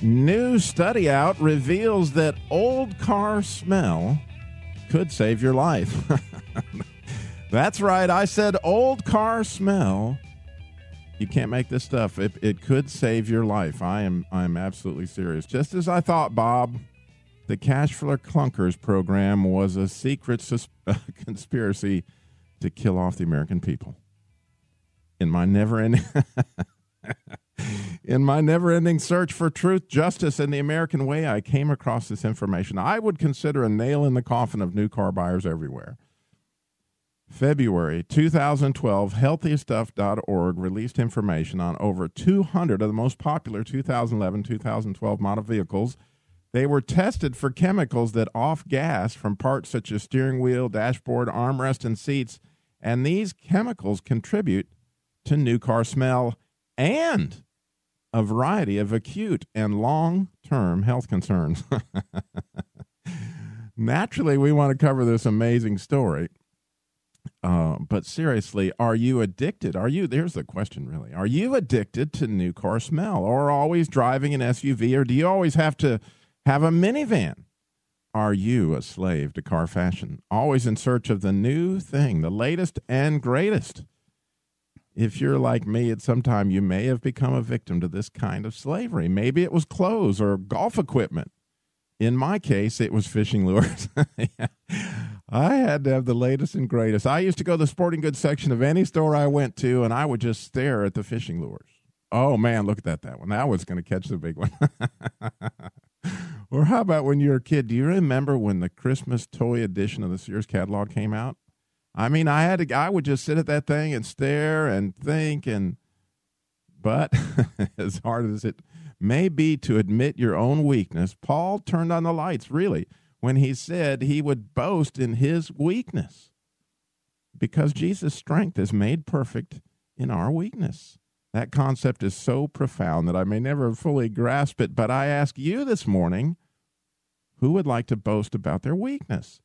New study out reveals that old car smell could save your life. That's right. I said old car smell. You can't make this stuff. It, it could save your life. I am I am absolutely serious. Just as I thought, Bob, the Cash for Clunkers program was a secret sus- conspiracy to kill off the American people. In my never ending In my never ending search for truth, justice, and the American way, I came across this information I would consider a nail in the coffin of new car buyers everywhere. February 2012, healthystuff.org released information on over 200 of the most popular 2011 2012 model vehicles. They were tested for chemicals that off gas from parts such as steering wheel, dashboard, armrest, and seats, and these chemicals contribute to new car smell and a variety of acute and long term health concerns. Naturally, we want to cover this amazing story. Uh, but seriously, are you addicted? Are you, there's the question really. Are you addicted to new car smell or always driving an SUV or do you always have to have a minivan? Are you a slave to car fashion, always in search of the new thing, the latest and greatest? If you're like me at some time, you may have become a victim to this kind of slavery. Maybe it was clothes or golf equipment. In my case, it was fishing lures. I had to have the latest and greatest. I used to go to the sporting goods section of any store I went to, and I would just stare at the fishing lures. Oh man, look at that that one. That was going to catch the big one. or how about when you were a kid? Do you remember when the Christmas toy edition of the Sears catalog came out? I mean, I had to, I would just sit at that thing and stare and think and, but as hard as it may be to admit your own weakness, Paul turned on the lights, really, when he said he would boast in his weakness because Jesus' strength is made perfect in our weakness. That concept is so profound that I may never fully grasp it, but I ask you this morning who would like to boast about their weakness?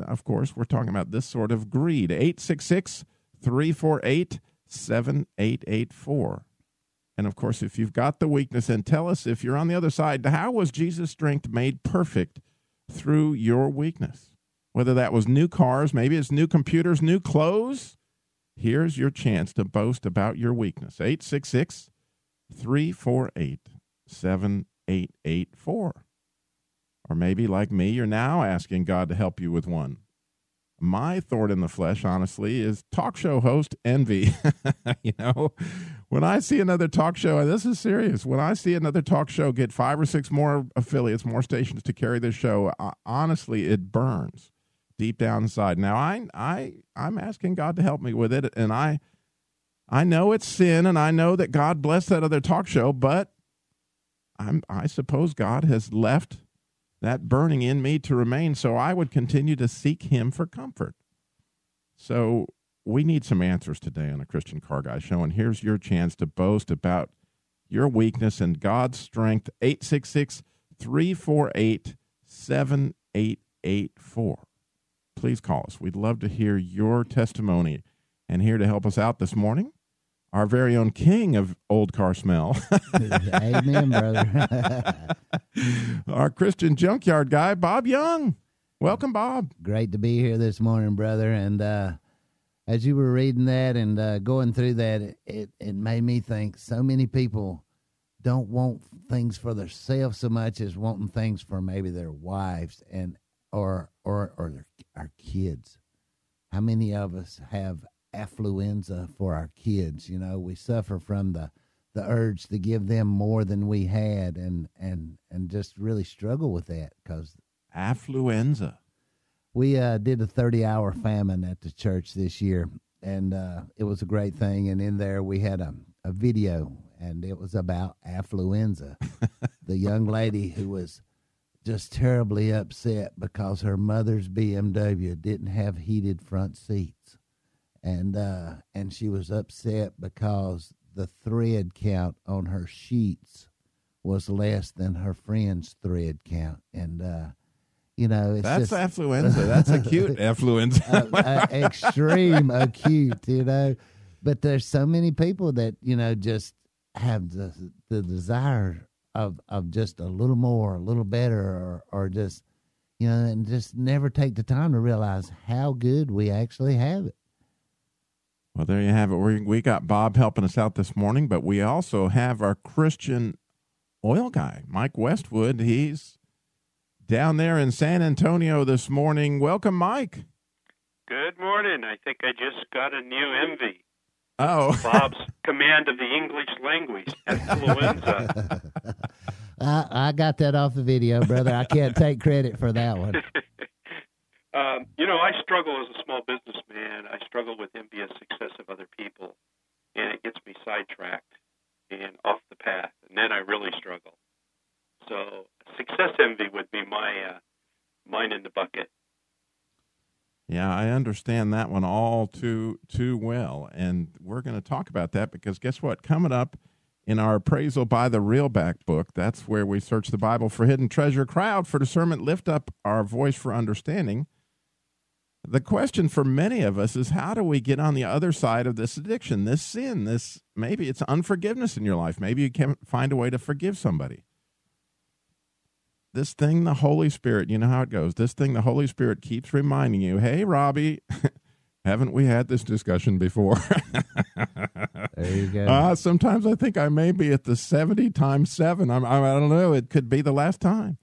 Of course, we're talking about this sort of greed. 866 348 7884. And of course, if you've got the weakness, and tell us if you're on the other side, how was Jesus' strength made perfect through your weakness? Whether that was new cars, maybe it's new computers, new clothes. Here's your chance to boast about your weakness. 866 348 7884. Or maybe, like me, you're now asking God to help you with one. My thorn in the flesh, honestly, is talk show host envy. you know, when I see another talk show, and this is serious, when I see another talk show get five or six more affiliates, more stations to carry this show, uh, honestly, it burns deep down inside. Now, I, I, I'm asking God to help me with it, and I, I know it's sin, and I know that God blessed that other talk show, but I'm, I suppose God has left that burning in me to remain, so I would continue to seek Him for comfort. So we need some answers today on a Christian Car Guy show, and here's your chance to boast about your weakness and God's strength. 866 348 7884. Please call us. We'd love to hear your testimony. And here to help us out this morning our very own king of old car smell. Amen, brother. our Christian junkyard guy, Bob Young. Welcome, Bob. Great to be here this morning, brother. And uh, as you were reading that and uh, going through that, it, it made me think so many people don't want things for themselves so much as wanting things for maybe their wives and or or or their, our kids. How many of us have affluenza for our kids. You know, we suffer from the the urge to give them more than we had, and and and just really struggle with that because affluenza. We uh, did a thirty hour famine at the church this year, and uh, it was a great thing. And in there, we had a a video, and it was about affluenza. the young lady who was just terribly upset because her mother's BMW didn't have heated front seats, and uh, and she was upset because the thread count on her sheets was less than her friend's thread count, and uh, you know it's That's just, affluenza. That's acute affluenza. uh, uh, extreme acute, you know. But there's so many people that you know just have the the desire of of just a little more, a little better, or or just you know, and just never take the time to realize how good we actually have it. Well, there you have it. We, we got Bob helping us out this morning, but we also have our Christian oil guy, Mike Westwood. He's down there in San Antonio this morning. Welcome, Mike. Good morning. I think I just got a new envy. Oh, Bob's command of the English language, influenza. I I got that off the video, brother. I can't take credit for that one. um, you know, I struggle as a small businessman. I struggle with envious success of other people, and it gets me sidetracked and off the path, and then I really struggle. So, success envy would be my uh, mine in the bucket. Yeah, I understand that one all too too well, and we're going to talk about that because guess what? Coming up in our appraisal by the Real Black Book, that's where we search the Bible for hidden treasure. Crowd for discernment, lift up our voice for understanding. The question for many of us is how do we get on the other side of this addiction, this sin, this maybe it's unforgiveness in your life. Maybe you can't find a way to forgive somebody this thing the Holy Spirit, you know how it goes. This thing the Holy Spirit keeps reminding you, hey, Robbie, haven't we had this discussion before? There you go. uh, sometimes I think I may be at the 70 times seven. I'm, I don't know. It could be the last time.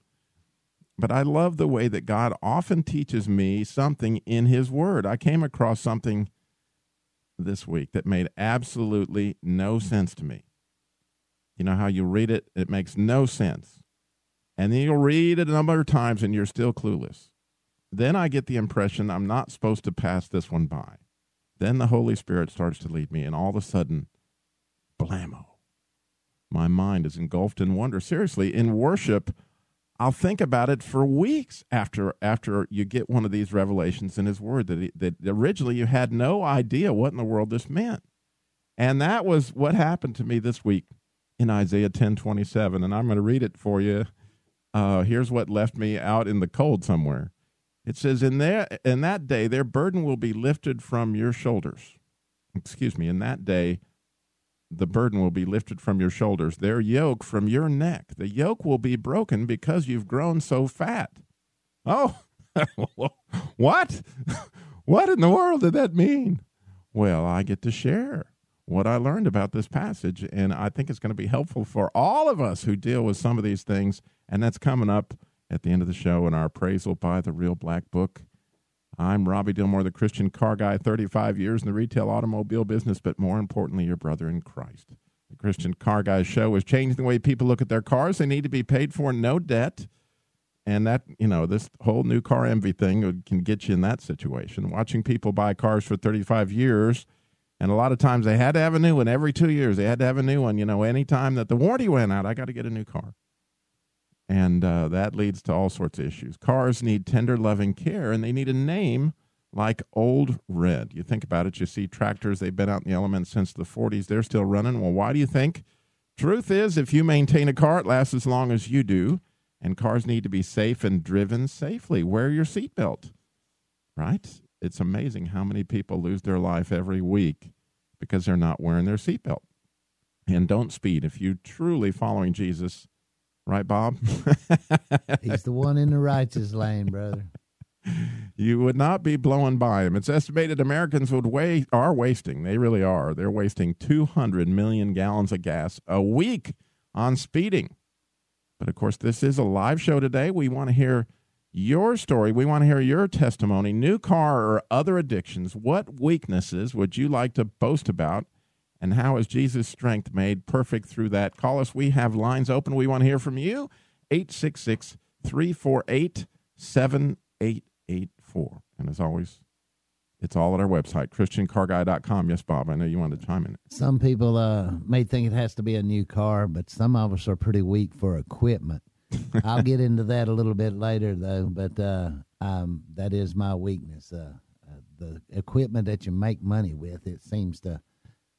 But I love the way that God often teaches me something in His Word. I came across something this week that made absolutely no sense to me. You know how you read it, it makes no sense and then you'll read it a number of times and you're still clueless. Then I get the impression I'm not supposed to pass this one by. Then the Holy Spirit starts to lead me, and all of a sudden, blammo. My mind is engulfed in wonder. Seriously, in worship, I'll think about it for weeks after after you get one of these revelations in His Word that he, that originally you had no idea what in the world this meant, and that was what happened to me this week in Isaiah ten twenty seven, and I'm going to read it for you uh, here's what left me out in the cold somewhere. It says, in, there, in that day, their burden will be lifted from your shoulders. Excuse me, in that day, the burden will be lifted from your shoulders, their yoke from your neck. The yoke will be broken because you've grown so fat. Oh, what? what in the world did that mean? Well, I get to share what I learned about this passage, and I think it's going to be helpful for all of us who deal with some of these things and that's coming up at the end of the show in our appraisal by the Real Black Book. I'm Robbie Dilmore, the Christian car guy, 35 years in the retail automobile business, but more importantly, your brother in Christ. The Christian Car Guy show is changing the way people look at their cars. They need to be paid for, no debt. And that, you know, this whole new car envy thing can get you in that situation. Watching people buy cars for 35 years, and a lot of times they had to have a new one every two years. They had to have a new one. You know, anytime that the warranty went out, I got to get a new car and uh, that leads to all sorts of issues. Cars need tender, loving care, and they need a name like Old Red. You think about it, you see tractors, they've been out in the elements since the 40s, they're still running. Well, why do you think? Truth is, if you maintain a car, it lasts as long as you do, and cars need to be safe and driven safely. Wear your seatbelt, right? It's amazing how many people lose their life every week because they're not wearing their seatbelt. And don't speed. If you're truly following Jesus, Right, Bob? He's the one in the righteous lane, brother. You would not be blowing by him. It's estimated Americans would waste, are wasting. They really are. They're wasting 200 million gallons of gas a week on speeding. But of course, this is a live show today. We want to hear your story. We want to hear your testimony, new car or other addictions. What weaknesses would you like to boast about? And how is Jesus' strength made perfect through that? Call us. We have lines open. We want to hear from you. 866 348 7884. And as always, it's all at our website, ChristianCarGuy.com. Yes, Bob, I know you wanted to chime in. Some people uh, may think it has to be a new car, but some of us are pretty weak for equipment. I'll get into that a little bit later, though. But uh, um, that is my weakness. Uh, uh, the equipment that you make money with, it seems to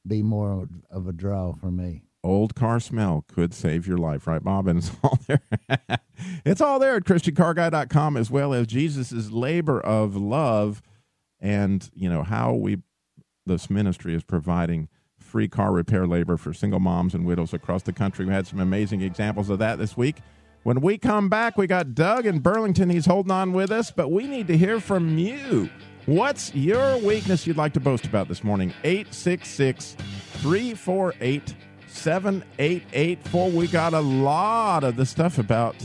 be more of a draw for me. Old car smell could save your life, right, Bob? And it's all there. it's all there at ChristianCarGuy.com as well as Jesus's labor of love and, you know, how we, this ministry is providing free car repair labor for single moms and widows across the country. We had some amazing examples of that this week. When we come back, we got Doug in Burlington. He's holding on with us, but we need to hear from you. What's your weakness you'd like to boast about this morning? 866 348 7884. We got a lot of the stuff about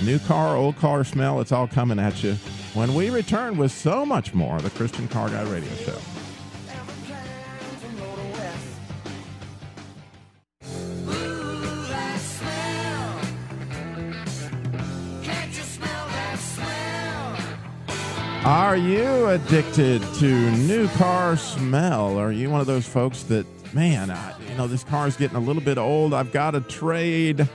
new car, old car smell. It's all coming at you when we return with so much more. The Christian Car Guy Radio Show. Are you addicted to new car smell? Are you one of those folks that, man, I, you know, this car is getting a little bit old. I've got to trade.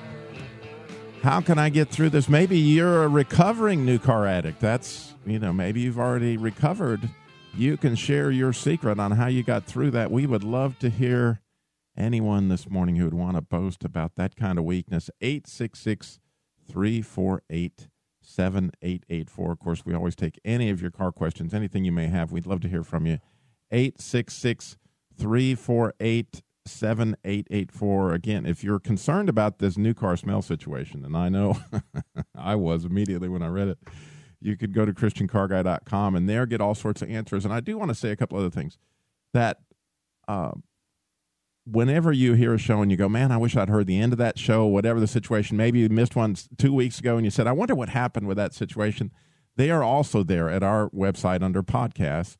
How can I get through this? Maybe you're a recovering new car addict. That's, you know, maybe you've already recovered. You can share your secret on how you got through that. We would love to hear anyone this morning who would want to boast about that kind of weakness. 866 348 7884. Of course, we always take any of your car questions, anything you may have. We'd love to hear from you. 866 348 7884. Again, if you're concerned about this new car smell situation, and I know I was immediately when I read it, you could go to ChristianCarGuy.com and there get all sorts of answers. And I do want to say a couple other things that uh, whenever you hear a show and you go, man, I wish I'd heard the end of that show, whatever the situation, maybe you missed one two weeks ago and you said, I wonder what happened with that situation. They are also there at our website under podcasts.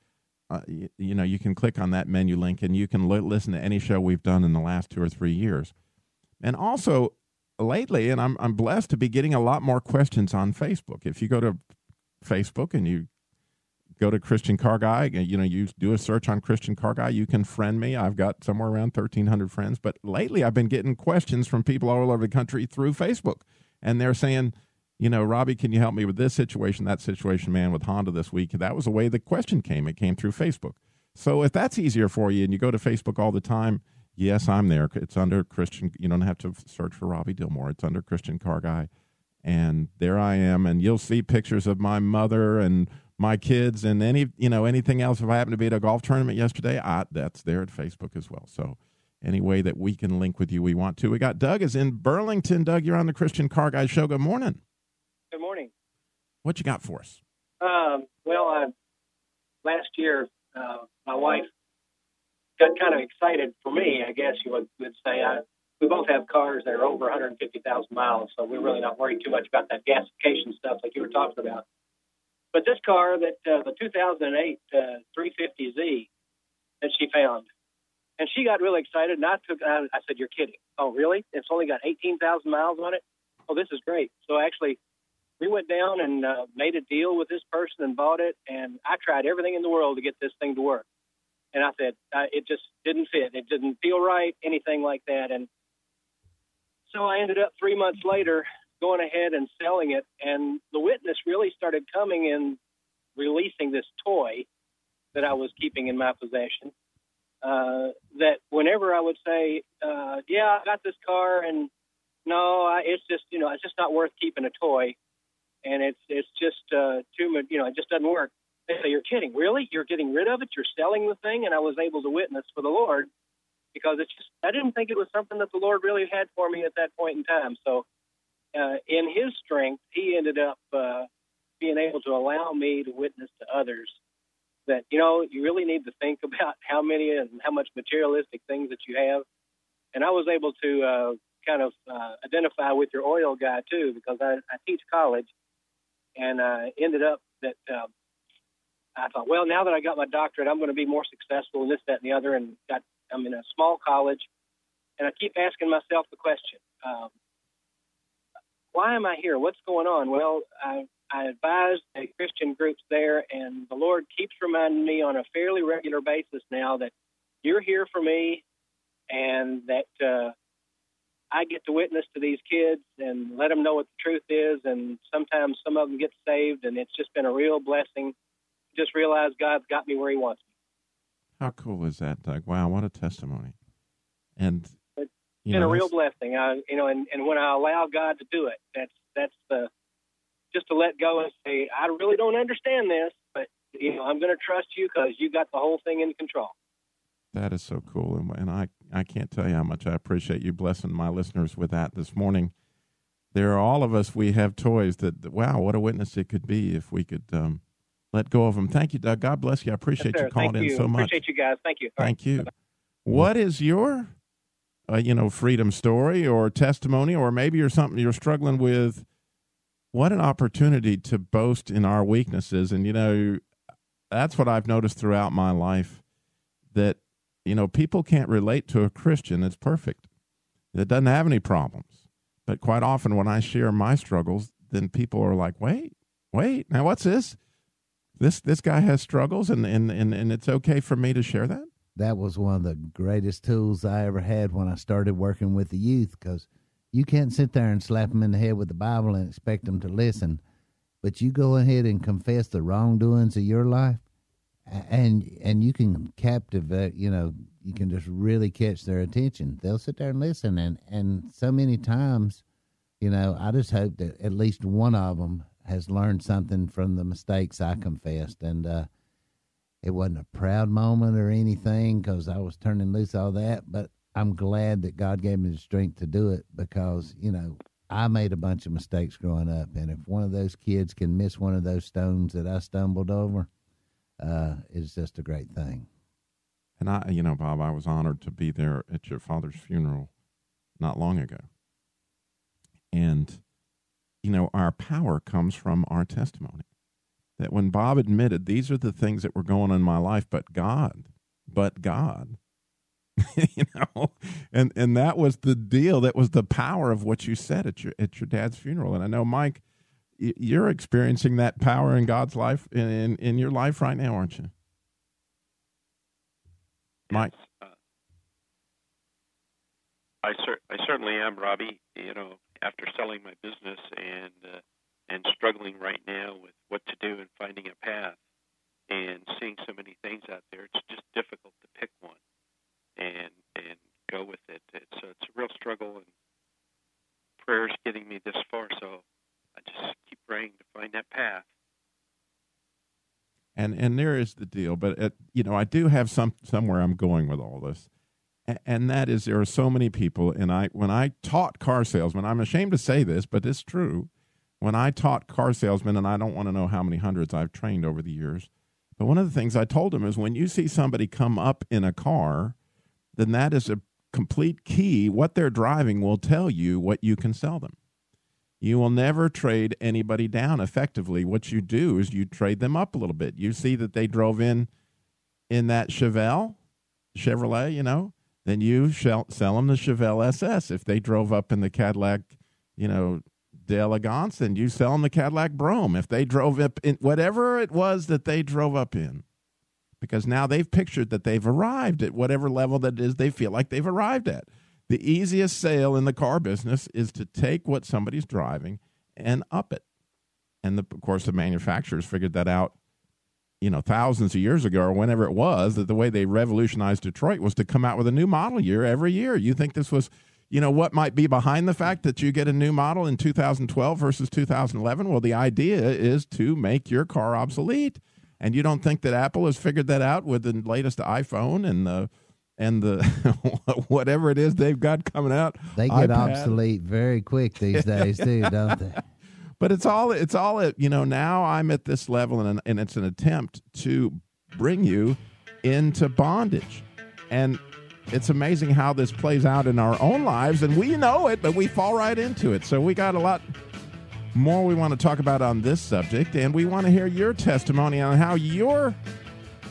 Uh, you, you, know, you can click on that menu link and you can li- listen to any show we've done in the last two or three years. And also, lately, and I'm, I'm blessed to be getting a lot more questions on Facebook. If you go to Facebook and you go to Christian Car Guy. You know, you do a search on Christian Car Guy. You can friend me. I've got somewhere around 1,300 friends. But lately, I've been getting questions from people all over the country through Facebook. And they're saying, you know, Robbie, can you help me with this situation, that situation, man, with Honda this week? That was the way the question came. It came through Facebook. So if that's easier for you and you go to Facebook all the time, yes, I'm there. It's under Christian. You don't have to search for Robbie Dilmore. It's under Christian Car Guy. And there I am. And you'll see pictures of my mother and my kids and any you know anything else. If I happen to be at a golf tournament yesterday, I, that's there at Facebook as well. So any way that we can link with you, we want to. We got Doug is in Burlington. Doug, you're on the Christian Car Guy Show. Good morning. Good morning. What you got for us? Um, well, uh, last year, uh, my wife got kind of excited for me. I guess you would, would say. I, we both have cars that are over 150,000 miles, so we're really not worried too much about that gasification stuff like you were talking about. But this car that uh, the 2008 uh, 350Z that she found, and she got really excited. And I took, I, I said, "You're kidding? Oh, really? It's only got 18,000 miles on it? Oh, this is great." So actually, we went down and uh, made a deal with this person and bought it. And I tried everything in the world to get this thing to work. And I said uh, it just didn't fit. It didn't feel right, anything like that. And so I ended up three months later going ahead and selling it. And the witness really started coming and releasing this toy that I was keeping in my possession. Uh, that whenever I would say, uh, "Yeah, I got this car," and no, I, it's just you know it's just not worth keeping a toy, and it's it's just uh, too much. You know, it just doesn't work. They say, "You're kidding, really? You're getting rid of it? You're selling the thing?" And I was able to witness for the Lord because it's just I didn't think it was something that the Lord really had for me at that point in time. So uh, in his strength, he ended up uh, being able to allow me to witness to others that you know you really need to think about how many and how much materialistic things that you have. And I was able to uh, kind of uh, identify with your oil guy too because I, I teach college, and uh, ended up that uh, I thought, well, now that I got my doctorate, I'm going to be more successful in this, that, and the other. And got I'm in a small college, and I keep asking myself the question. Um, why am I here? What's going on? Well, I, I advise the Christian groups there, and the Lord keeps reminding me on a fairly regular basis now that you're here for me, and that uh, I get to witness to these kids and let them know what the truth is. And sometimes some of them get saved, and it's just been a real blessing. Just realize God's got me where He wants me. How cool is that, Doug? Wow, what a testimony! And been know, a real blessing. I, you know, and, and when I allow God to do it, that's that's the just to let go and say, I really don't understand this, but you know, I'm going to trust you because you got the whole thing in control. That is so cool, and, and I I can't tell you how much I appreciate you blessing my listeners with that this morning. There are all of us. We have toys that, wow, what a witness it could be if we could um, let go of them. Thank you, Doug. God bless you. I appreciate Yes, you calling Thank in you. so much. Appreciate you guys. Thank you. All right. Thank you. What is your, uh, you know, freedom story or testimony, or maybe you're something you're struggling with? What an opportunity to boast in our weaknesses, and you know, that's what I've noticed throughout my life. That you know, people can't relate to a Christian that's perfect, that doesn't have any problems. But quite often, when I share my struggles, then people are like, "Wait, wait, now what's this? This this guy has struggles, and and and, and it's okay for me to share that." That was one of the greatest tools I ever had when I started working with the youth because you can't sit there and slap them in the head with the Bible and expect them to listen. But you go ahead and confess the wrongdoings of your life, and and you can captivate. You know, you can just really catch their attention. They'll sit there and listen, and and so many times, you know, I just hope that at least one of them has learned something from the mistakes I confessed, and. uh it wasn't a proud moment or anything because I was turning loose all that, but I'm glad that God gave me the strength to do it because, you know, I made a bunch of mistakes growing up. And if one of those kids can miss one of those stones that I stumbled over, uh, it's just a great thing. And I, you know, Bob, I was honored to be there at your father's funeral not long ago. And, you know, our power comes from our testimony. That when Bob admitted, these are the things that were going on in my life, but God, but God, you know, and and that was the deal. That was the power of what you said at your at your dad's funeral. And I know, Mike, you're experiencing that power in God's life in in, in your life right now, aren't you? Mike. Uh, I cer- I certainly am, Robbie. You know, after selling my business and uh, and struggling right now with what to do and finding a path, and seeing so many things out there, it's just difficult to pick one and and go with it. A, it's a real struggle, and prayers getting me this far. So I just keep praying to find that path. and and there is the deal but it, you know i do have some somewhere i'm going with all this A- and that is there are so many people and i when i taught car salesmen i'm ashamed to say this but it's true when i taught car salesmen and i don't want to know how many hundreds i've trained over the years but one of the things i told them is when you see somebody come up in a car then that is a complete key what they're driving will tell you what you can sell them you will never trade anybody down effectively. What you do is you trade them up a little bit. You see that they drove in in that Chevelle, Chevrolet, you know, then you sell them the Chevelle SS. If they drove up in the Cadillac, you know, d'Elegance, then you sell them the Cadillac Brougham. If they drove up in whatever it was that they drove up in, because now they've pictured that they've arrived at whatever level that is they feel like they've arrived at. The easiest sale in the car business is to take what somebody's driving and up it. And the, of course, the manufacturers figured that out, you know, thousands of years ago or whenever it was, that the way they revolutionized Detroit was to come out with a new model year every year. You think this was, you know, what might be behind the fact that you get a new model in 2012 versus 2011? Well, the idea is to make your car obsolete. And you don't think that Apple has figured that out with the latest iPhone and the and the whatever it is they've got coming out. They get iPad. obsolete very quick these days, too, don't they? But it's all it's all you know. Now I'm at this level, and and it's an attempt to bring you into bondage, and it's amazing how this plays out in our own lives, and we know it, but we fall right into it. So we got a lot more we want to talk about on this subject, and we want to hear your testimony on how your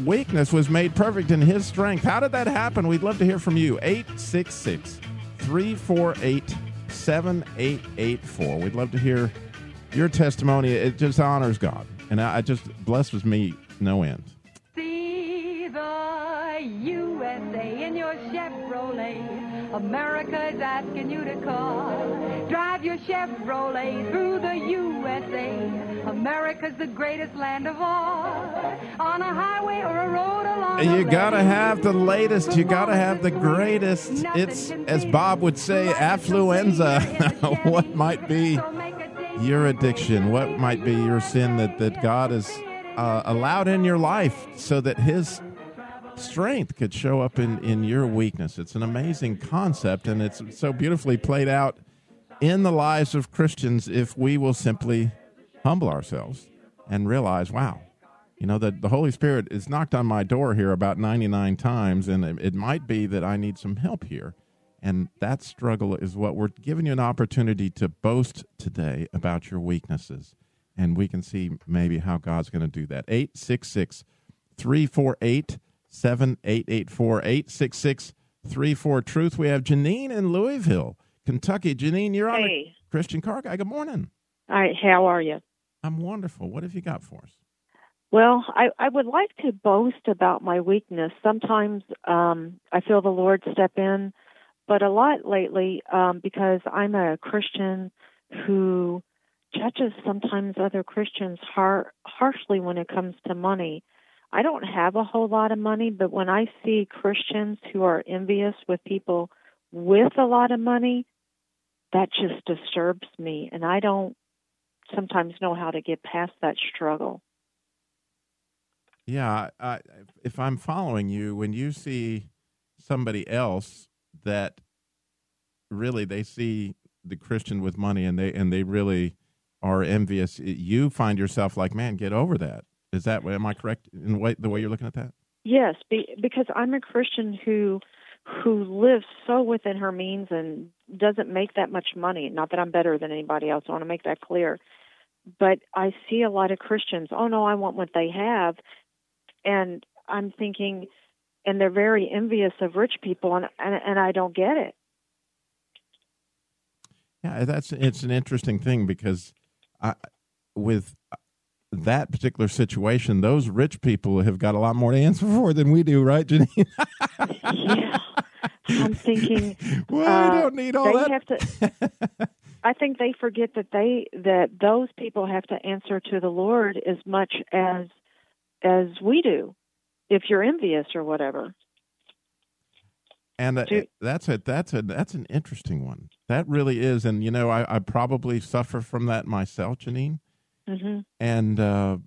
weakness was made perfect in his strength. How did that happen? We'd love to hear from you. 866 348 7884. We'd love to hear your testimony. It just honors God. And I, just blesses me no end. See the USA in your Chevrolet. America is asking you to call. Drive your Chevrolet through the USA. America's the greatest land of all. On a highway or a road along You gotta have the latest. You gotta have the greatest. It's, as Bob would say, affluenza. what might be your addiction? What might be your sin that, that God has uh, allowed in your life so that His strength could show up in, in your weakness? It's an amazing concept, and it's so beautifully played out in the lives of Christians if we will simply humble ourselves and realize, wow, you know, that the Holy Spirit is knocked on my door here about 99 times, and it, it might be that I need some help here. And that struggle is what we're giving you an opportunity to boast today about your weaknesses. And we can see maybe how God's going to do that. 866 348 7884. 866 34 Truth. We have Janine in Louisville, Kentucky. Janine, you're on Hey. Christian Car Guy. Good morning. Hi, how are you? I'm wonderful. What have you got for us? Well, I, I would like to boast about my weakness. Sometimes um, I feel the Lord step in, but a lot lately um, because I'm a Christian who judges sometimes other Christians har- harshly when it comes to money. I don't have a whole lot of money, but when I see Christians who are envious with people with a lot of money, that just disturbs me, and I don't sometimes know how to get past that struggle. Yeah, I, if I'm following you, when you see somebody else that really they see the Christian with money and they and they really are envious, you find yourself like, man, get over that. Is that am I correct in the way, the way you're looking at that? Yes, be, because I'm a Christian who who lives so within her means and doesn't make that much money. Not that I'm better than anybody else. I want to make that clear. But I see a lot of Christians, oh no, I want what they have. And I'm thinking and they're very envious of rich people and and, and I don't get it. Yeah, that's it's an interesting thing because I, with that particular situation, those rich people have got a lot more to answer for than we do, right, Janine? yeah. I'm thinking well, uh, we don't need all they that. have to I think they forget that they that those people have to answer to the Lord as much as as we do. If you're envious or whatever. And uh, Do- that's a that's a that's an interesting one. That really is, and you know, I, I probably suffer from that myself, Janine. Hmm And uh,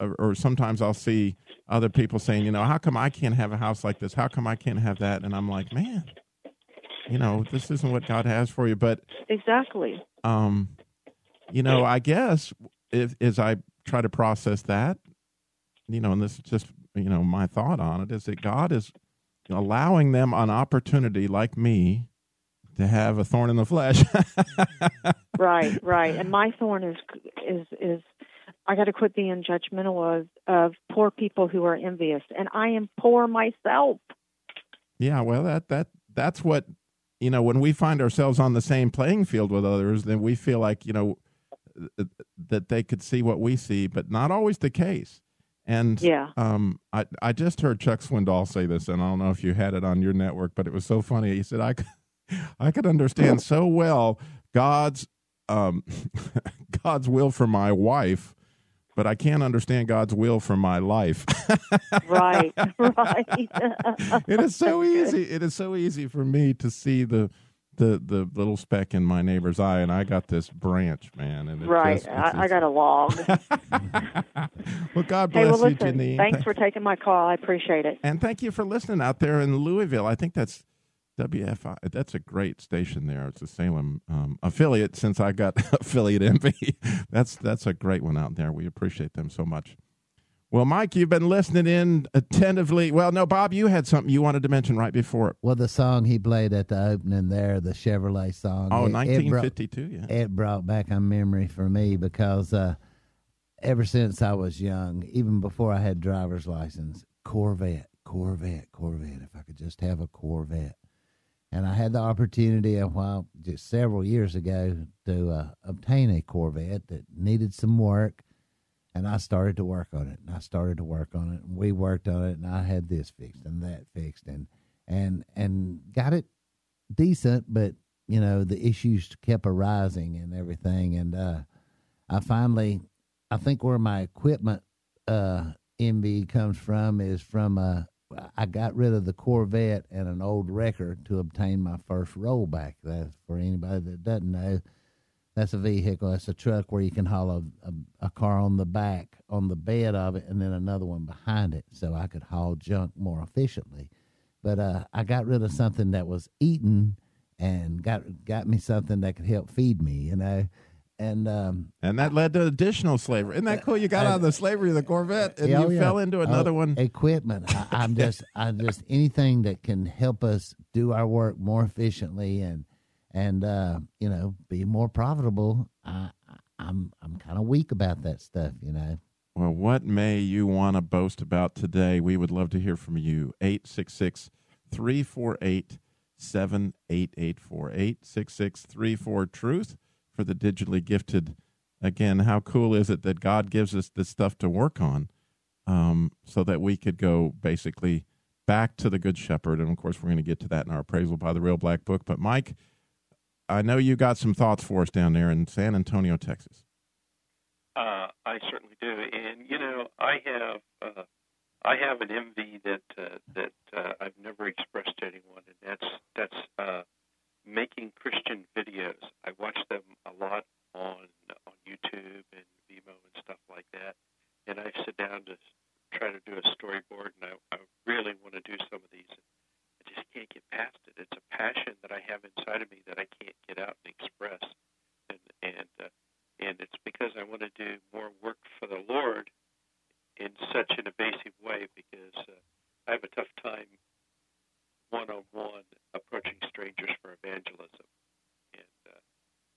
or, or sometimes I'll see other people saying, you know, how come I can't have a house like this? How come I can't have that? And I'm like, man, you know, this isn't what God has for you. But Exactly. um, you know, I guess if as I try to process that, you know, and this is just you know my thought on it is that God is allowing them an opportunity like me to have a thorn in the flesh. Right, right. And my thorn is is is I got to quit being judgmental of of poor people who are envious, and I am poor myself. yeah, well, that that that's what you know when we find ourselves on the same playing field with others, then we feel like you know th- that they could see what we see, but not always the case. And Yeah. um, I I just heard Chuck Swindoll say this, and I don't know if you had it on your network, but it was so funny. He said, "I I could understand so well God's um, God's will for my wife, but I can't understand God's will for my life." Right, right. it is so easy. It is so easy for me to see the the the little speck in my neighbor's eye, and I got this branch, man. And it Right. just- I, I got a log. well, God hey, bless well, you, listen. Janine. Thanks for taking my call. I appreciate it. And thank you for listening out there in Louisville. I think that's WFI. That's a great station there. It's a Salem um, affiliate. Since I got affiliate envy, that's that's a great one out there. We appreciate them so much. Well, Mike, you've been listening in attentively. Well, no, Bob, you had something you wanted to mention right before it. Well, the song he played at the opening there, the Chevrolet song. Oh, it- it brought- 1952, yeah. it brought back a memory for me because uh, ever since I was young, even before I had driver's license, Corvette, Corvette, Corvette. If I could just have a Corvette, and I had the opportunity a while, just several years ago, to uh, obtain a Corvette that needed some work, and I started to work on it, and I started to work on it, and we worked on it, and I had this fixed and that fixed, and and and got it decent, but you know the issues kept arising and everything, and uh, I finally, I think where my equipment uh, envy comes from is from uh, I got rid of the Corvette and an old wrecker to obtain my first rollback. That's for anybody that doesn't know. That's a vehicle. That's a truck where you can haul a, a, a car on the back, on the bed of it, and then another one behind it, so I could haul junk more efficiently. But uh, I got rid of something that was eaten and got got me something that could help feed me. You know, and um, and that led to additional slavery. Isn't that cool? You got out of the slavery of the Corvette, and oh, you yeah. fell into another Oh, one. Equipment. I, I'm just, I just anything that can help us do our work more efficiently and and uh, you know be more profitable. I, I'm I'm kind of weak about that stuff. You know. Well, what may you want to boast about today? We would love to hear from you. 866 348 7884. 866 34 Truth for the digitally gifted. Again, how cool is it that God gives us this stuff to work on um, so that we could go basically back to the Good Shepherd? And of course, we're going to get to that in our appraisal by the Real Black Book. But, Mike, I know you got some thoughts for us down there in San Antonio, Texas. Uh, I certainly do, and you know, I have uh, I have an envy that uh, that uh, I've never expressed to anyone, and that's that's uh, making Christian videos. I watch them a lot on on YouTube and Vimeo and stuff like that, and I sit down to try to do a storyboard, and I, I really want to do some of these. I just can't get past it. It's a passion that I have inside of me that I can't get out and express, and and uh, and it's because I want to do more work for the Lord in such an evasive way because uh, I have a tough time one on one approaching strangers for evangelism, and uh,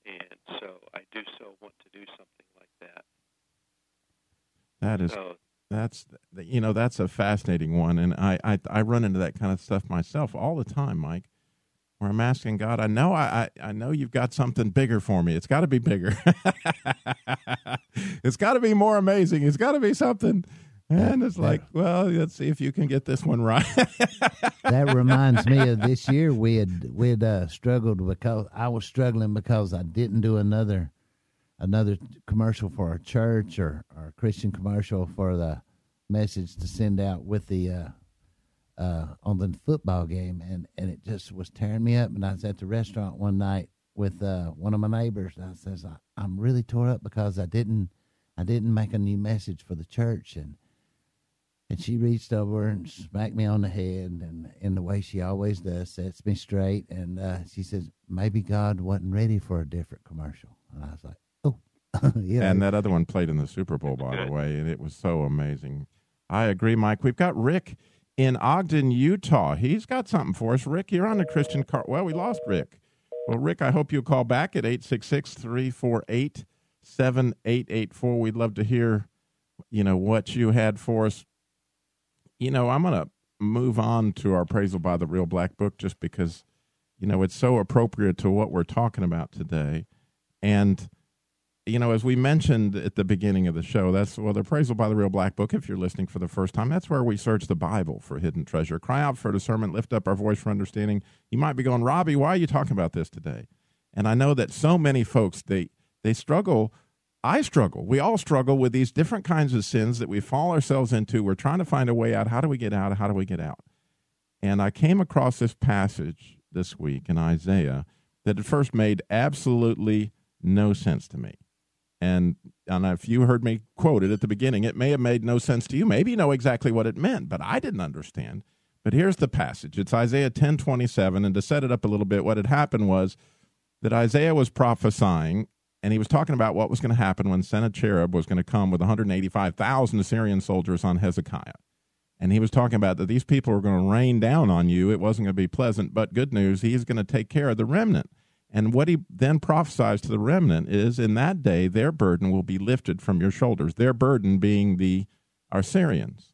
and so I do so want to do something like that. That is So that's you know that's a fascinating one, and I, I I run into that kind of stuff myself all the time, Mike. Where I'm asking God, I know I I, I know you've got something bigger for me. It's got to be bigger. it's got to be more amazing. It's got to be something. And it's like, well, let's see if you can get this one right. that reminds me of this year we had we had uh, struggled because I was struggling because I didn't do another another commercial for our church or or Christian commercial for the message to send out with the uh, uh, on the football game. And and it just was tearing me up. And I was at the restaurant one night with uh, one of my neighbors. And I says I, I'm really tore up because I didn't I didn't make a new message for the church. And and she reached over and smacked me on the head, and in the way she always does, sets me straight. And uh, she says, "Maybe God wasn't ready for a different commercial." And I was like, "Oh, yeah." and that other one played in the Super Bowl, by the way, and it was so amazing. I agree, Mike. We've got Rick in Ogden, Utah. He's got something for us. Rick, you're on the Christian car. Well, we lost Rick. Well, Rick, I hope you'll call back at 866 348 7884. We'd love to hear, you know, what you had for us. You know, I'm going to move on to our appraisal by the Real Black Book just because, you know, it's so appropriate to what we're talking about today. And, you know, as we mentioned at the beginning of the show, that's well, the appraisal by the Real Black Book. If you're listening for the first time, that's where we search the Bible for hidden treasure. Cry out for discernment, lift up our voice for understanding. You might be going, Robbie, why are you talking about this today? And I know that so many folks they they struggle. I struggle. We all struggle with these different kinds of sins that we fall ourselves into. We're trying to find a way out. How do we get out? How do we get out? And I came across this passage this week in Isaiah that at first made absolutely no sense to me. And and if you heard me quote it at the beginning, it may have made no sense to you. Maybe you know exactly what it meant, but I didn't understand. But here's the passage. It's Isaiah 10:27 and to set it up a little bit, what had happened was that Isaiah was prophesying and he was talking about what was going to happen when Sennacherib was going to come with 185,000 Assyrian soldiers on Hezekiah. And he was talking about that these people were going to rain down on you. It wasn't going to be pleasant, but good news, he's going to take care of the remnant. And what he then prophesies to the remnant is in that day, their burden will be lifted from your shoulders, their burden being the Assyrians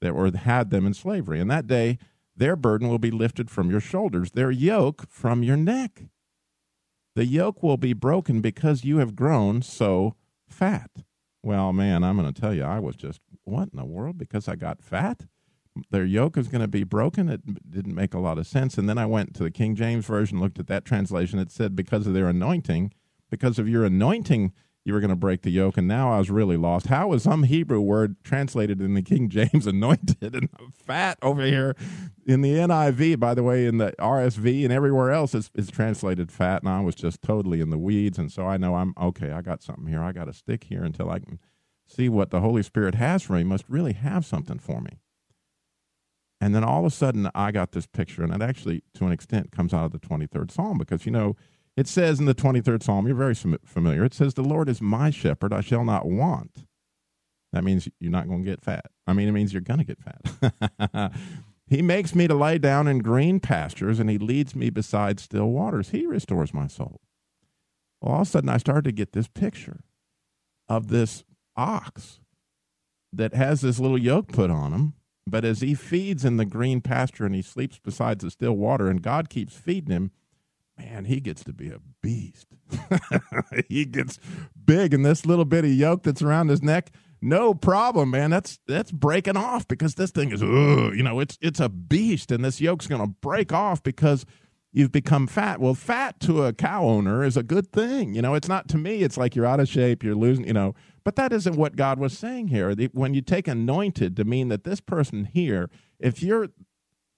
that were, had them in slavery. And that day, their burden will be lifted from your shoulders, their yoke from your neck. The yoke will be broken because you have grown so fat. Well, man, I'm going to tell you, I was just, what in the world? Because I got fat? their yoke is going to be broken. It didn't make a lot of sense. And then I went to the King James version, looked at that translation. It said because of their anointing, because of your anointing, you were going to break the yoke. And now I was really lost. How is some Hebrew word translated in the King James anointed and fat over here in the NIV, by the way, in the RSV and everywhere else is, is translated fat. And I was just totally in the weeds. And so I know I'm okay. I got something here. I got to stick here until I can see what the Holy Spirit has for me. Must really have something for me. And then all of a sudden, I got this picture, and it actually, to an extent, comes out of the 23rd Psalm because, you know, it says in the 23rd Psalm, you're very familiar, it says, The Lord is my shepherd, I shall not want. That means you're not going to get fat. I mean, it means you're going to get fat. he makes me to lay down in green pastures, and he leads me beside still waters. He restores my soul. Well, all of a sudden, I started to get this picture of this ox that has this little yoke put on him. But as he feeds in the green pasture and he sleeps beside the still water, and God keeps feeding him, man, he gets to be a beast. he gets big, and this little bitty yoke that's around his neck, no problem, man. That's that's breaking off because this thing is, ugh, you know, it's it's a beast, and this yoke's going to break off because you've become fat. Well, fat to a cow owner is a good thing. You know, it's not to me. It's like you're out of shape, you're losing. You know, but that isn't what God was saying here. When you take anointed to mean that this person here, if you're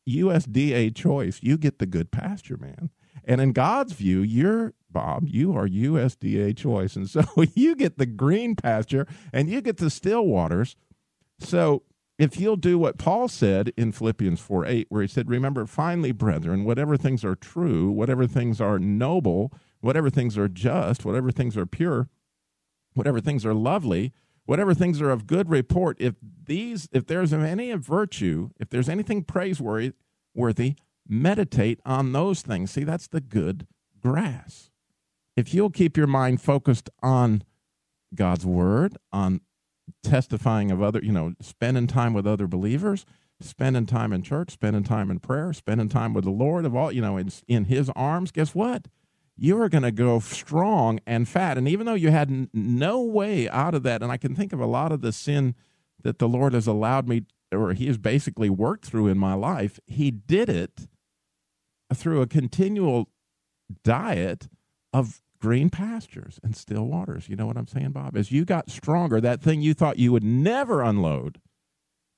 USDA choice, you get the good pasture, man. And in God's view, you're Bob, you are USDA choice. And so you get the green pasture and you get the still waters. So if you'll do what Paul said in Philippians 4 8, where he said, Remember, finally, brethren, whatever things are true, whatever things are noble, whatever things are just, whatever things are pure, whatever things are lovely, whatever things are of good report, if these, if there's any virtue, if there's anything praiseworthy, worthy, meditate on those things. See, that's the good grass. If you'll keep your mind focused on God's word, on testifying of other, you know, spending time with other believers, spending time in church, spending time in prayer, spending time with the Lord of all, you know, in, in his arms, guess what? You are going to go strong and fat. And even though you had n- no way out of that, and I can think of a lot of the sin that the Lord has allowed me, or he has basically worked through in my life, he did it through a continual diet of green pastures and still waters. You know what I'm saying, Bob? As you got stronger, that thing you thought you would never unload,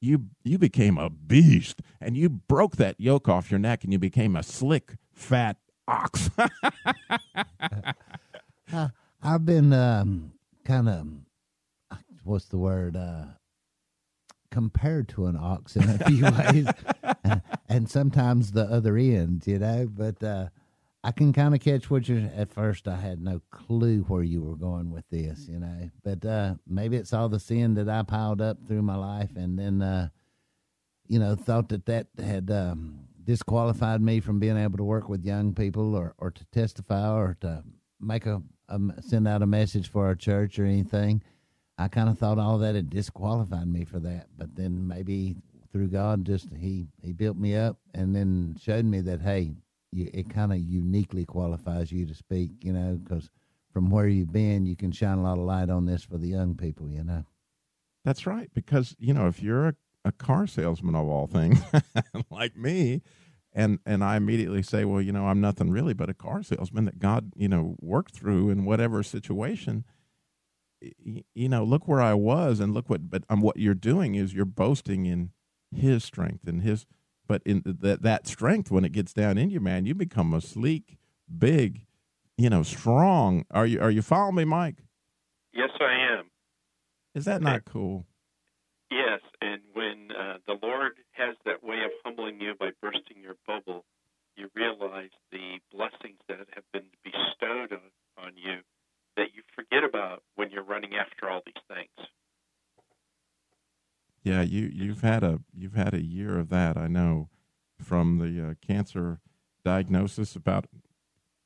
you you became a beast and you broke that yoke off your neck and you became a slick, fat ox. uh, I've been um, kind of what's the word? Uh, compared to an ox in a few ways, and sometimes the other end, you know. But uh, I can kind of catch what you're. At first, I had no clue where you were going with this, you know. But uh, maybe it's all the sin that I piled up through my life, and then, uh, you know, thought that that had um, disqualified me from being able to work with young people, or or to testify, or to make a, a send out a message for our church or anything. I kind of thought all that had disqualified me for that, but then maybe through God, just he he built me up and then showed me that hey, you, it kind of uniquely qualifies you to speak, you know, because from where you've been, you can shine a lot of light on this for the young people, you know. That's right, because you know if you're a, a car salesman of all things, like me, and and I immediately say, well, you know, I'm nothing really but a car salesman that God, you know, worked through in whatever situation you know, look where I was, and look what. But um, what you're doing is you're boasting in His strength and His. But in that that strength, when it gets down in you, man, you become a sleek, big, you know, strong. Are you are you following me, Mike? Yes, I am. Is that not cool? Yes, and when uh, the Lord has that way of humbling you by bursting your bubble, you realize the blessings that have been bestowed on, on you that you forget about when you're running after all these things. Yeah, you you've had a you've had a year of that. I know from the uh, cancer diagnosis about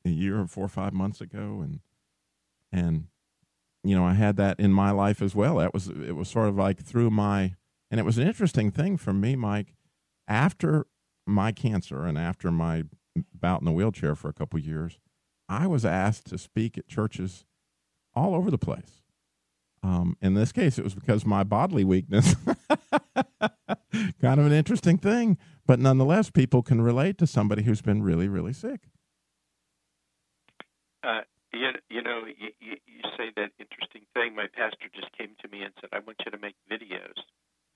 a year or four or five months ago, and and you know I had that in my life as well. That was it was sort of like through my and it was an interesting thing for me, Mike. After my cancer and after my bout in the wheelchair for a couple years, I was asked to speak at churches all over the place. Um, in this case, it was because my bodily weakness kind of an interesting thing. But nonetheless, people can relate to somebody who's been really, really sick. Uh, you, you know, you, you, you say that interesting thing. My pastor just came to me and said, "I want you to make videos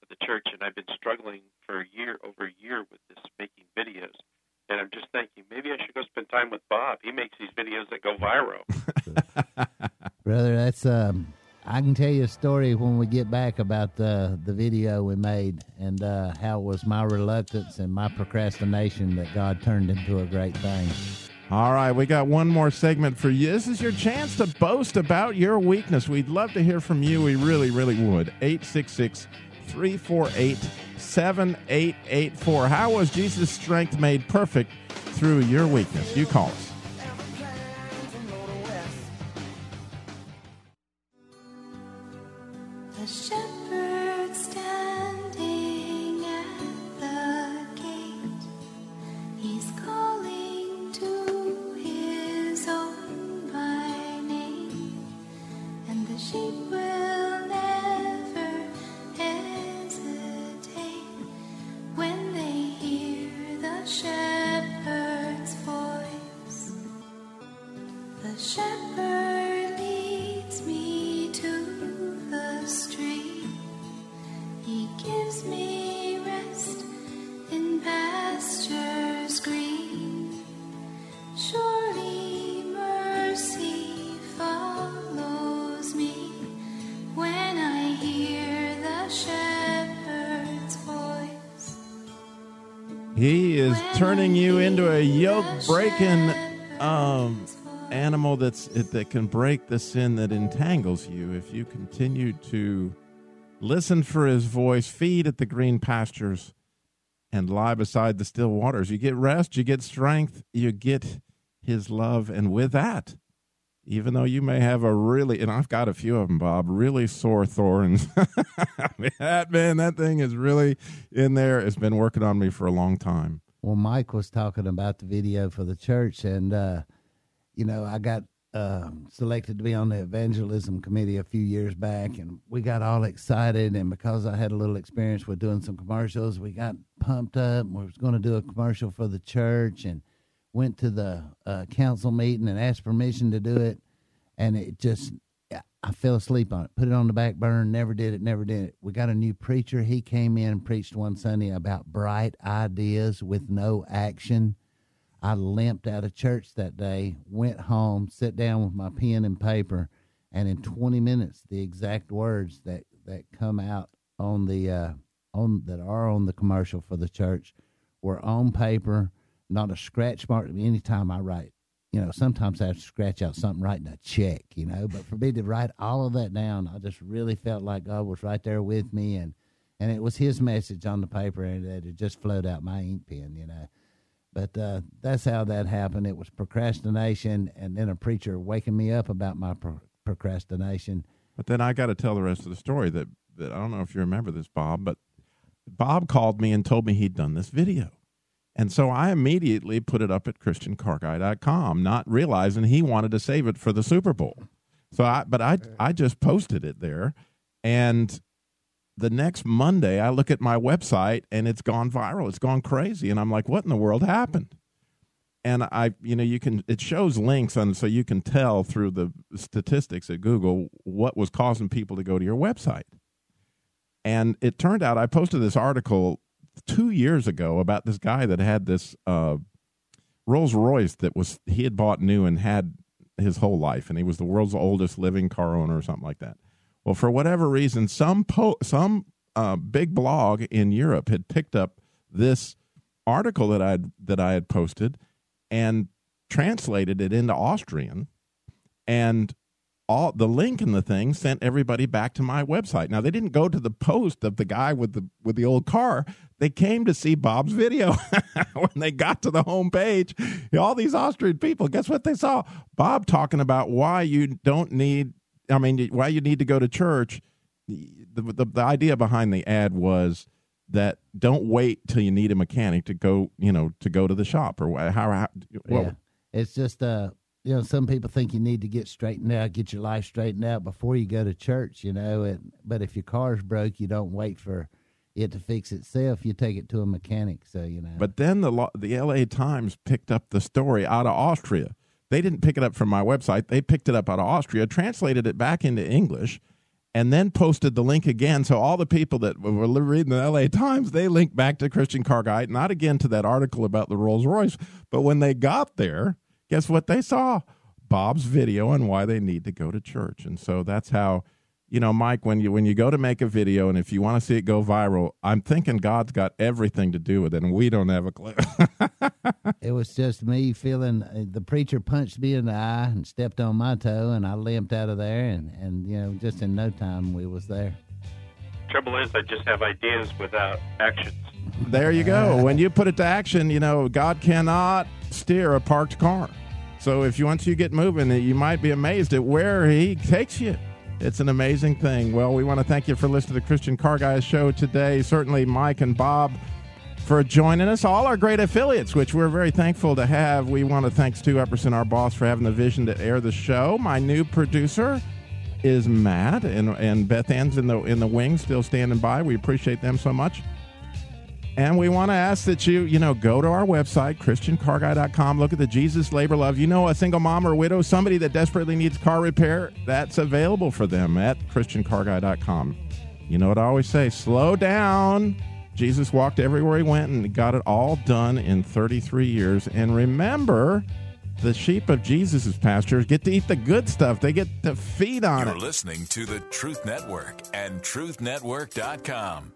for the church," and I've been struggling for a year, over a year, with this making videos. And I'm just thinking, maybe I should go spend time with Bob. He makes these videos that go viral. brother. That's um, I can tell you a story when we get back about the the video we made and uh, how it was my reluctance and my procrastination that God turned into a great thing. All right, we got one more segment for you. This is your chance to boast about your weakness. We'd love to hear from you. We really, really would. 866 348 7884. How was Jesus' strength made perfect through your weakness? You call us. Is turning you into a yoke breaking um, animal that's that can break the sin that entangles you if you continue to listen for his voice, feed at the green pastures, and lie beside the still waters. You get rest, you get strength, you get his love, and with that, even though you may have a really, and I've got a few of them, Bob, really sore thorns. that man, that thing is really in there. It's been working on me for a long time. Well, Mike was talking about the video for the church, and uh, you know, I got um selected to be on the evangelism committee a few years back, and we got all excited. And because I had a little experience with doing some commercials, we got pumped up. We was going to do a commercial for the church, and went to the uh, council meeting and asked permission to do it, and it just. I fell asleep on it, put it on the back burner, never did it, never did it. We got a new preacher. He came in and preached one Sunday about bright ideas with no action. I limped out of church that day, went home, sat down with my pen and paper, and in 20 minutes, the exact words that, that come out on the uh, on that are on the commercial for the church were on paper, not a scratch mark. Anytime I write, you know, sometimes I have to scratch out something writing a check, you know, but for me to write all of that down, I just really felt like God was right there with me, and and it was His message on the paper, and that it just flowed out my ink pen, you know. But uh, that's how that happened. It was procrastination, and then a preacher waking me up about my pro- procrastination. But then I got to tell the rest of the story that, that I don't know if you remember this, Bob, but Bob called me and told me he'd done this video. And so I immediately put it up at christiancarguy.com, not realizing he wanted to save it for the Super Bowl. So I, but I, I just posted it there. And the next Monday, I look at my website and it's gone viral. It's gone crazy. And I'm like, what in the world happened? And I, you know, you can, it shows links and so you can tell through the statistics at Google what was causing people to go to your website. And it turned out I posted this article two years ago about this guy that had this uh, Rolls Royce that was, he had bought new and had his whole life. And he was the world's oldest living car owner or something like that. Well, for whatever reason, some po- some uh, big blog in Europe had picked up this article that I that I had posted and translated it into Austrian, and all the link in the thing sent everybody back to my website. Now they didn't go to the post of the guy with the with the old car. They came to see Bob's video. when they got to the home page, all these Austrian people, guess what they saw? Bob talking about why you don't need I mean, why you need to go to church. The, the, the idea behind the ad was that don't wait till you need a mechanic to go, you know, to go to the shop or how. how well, yeah, it's just uh, you know, some people think you need to get straightened out, get your life straightened out before you go to church, you know. And, but if your car's broke, you don't wait for, it to fix itself. You take it to a mechanic. So you know. But then the the L.A. Times picked up the story out of Austria. They didn't pick it up from my website. They picked it up out of Austria, translated it back into English, and then posted the link again. So all the people that were reading the L.A. Times, they linked back to Christian Car Guy, not again to that article about the Rolls Royce. But when they got there, guess what they saw? Bob's video on why they need to go to church. And so that's how you know, Mike, when you when you go to make a video and if you want to see it go viral, I'm thinking God's got everything to do with it, and we don't have a clue. it was just me feeling uh, the preacher punched me in the eye and stepped on my toe, and I limped out of there, and and you know, just in no time we was there. Trouble is, I just have ideas without actions. there you go. When you put it to action, you know, God cannot steer a parked car. So if you once you get moving, you might be amazed at where He takes you. It's an amazing thing. Well, we want to thank you for listening to the Christian Car Guys show today. Certainly, Mike and Bob for joining us. All our great affiliates, which we're very thankful to have. We want to thank Stu Epperson, our boss, for having the vision to air the show. My new producer is Matt, and, and Beth Ann's in the in the wing, still standing by. We appreciate them so much. And we want to ask that you, you know, go to our website, ChristianCarGuy.com, look at the Jesus Labor Love. You know, a single mom or widow, somebody that desperately needs car repair, that's available for them at ChristianCarGuy.com. You know what I always say slow down. Jesus walked everywhere he went and got it all done in 33 years. And remember, the sheep of Jesus' pastures get to eat the good stuff, they get to feed on You're it. listening to the Truth Network and TruthNetwork.com.